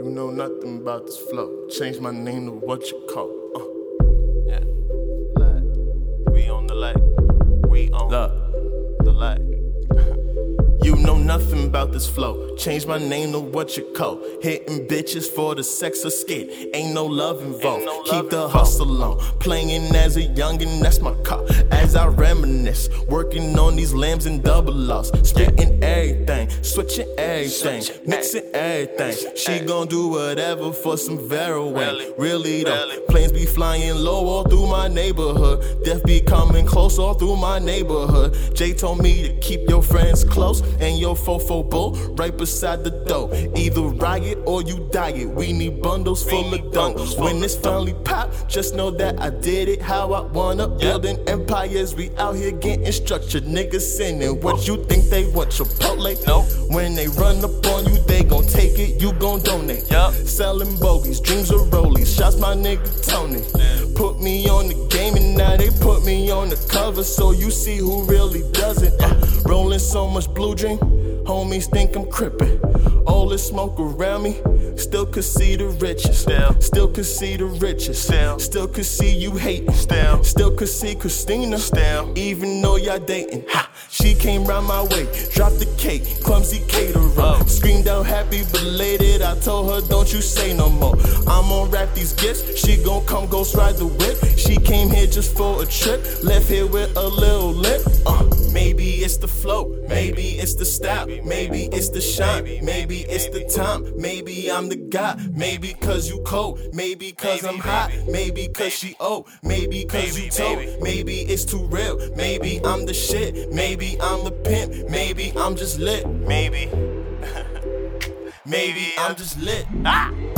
You know nothing about this flow. Change my name to what you call. Uh. Yeah. Nothing about this flow. Change my name to what you call. Hitting bitches for the sex of skit. Ain't no love involved. No love Keep the involved. hustle on. Playing as a youngin', that's my car. As I reminisce, working on these lambs and double loss. Splitting everything, switching everything, mixing everything. She gon' do whatever for some Veroin. Really? Really though, planes be flying low all through my neighborhood. Death be coming close all through my neighborhood. Jay told me to keep your friends close and your fofo bull right beside the door. Either riot or you diet. We need bundles full of dough. When this finally pop, just know that I did it how I wanna. Building empires, we out here getting structured. Niggas sinning. What you think they want? Chipotle? When they run up on you, they gon' it, you gon' donate. Yup. Selling bogeys, dreams of rollies. Shots my nigga Tony. Put me on the game and now they put me on the cover so you see who really does it. Uh, rolling so much blue dream, homies think I'm crippin'. All this smoke around me, still could see the riches. Still. Still could see the riches. Still. Still could see you hating. Still. Still could see Christina. Still. Even though y'all dating. Ha! She came round my way, dropped the cake, clumsy caterer. Screamed out happy belated. I told her, don't you say no more. I'm on wrap these gifts. She gon' come ghost ride the whip. She came here just for a trip. Left here with a little lip. Uh, maybe it's the flow. Maybe it's the style. Maybe it's the shine. Maybe it's the time. Maybe I'm the guy. Maybe cause you cold. Maybe cause I'm hot. Maybe cause she old. Maybe cause you told. Maybe it's too real. Maybe I'm the shit. Maybe I'm the pimp. Maybe I'm just lit. Maybe. Maybe I'm just lit. Ah!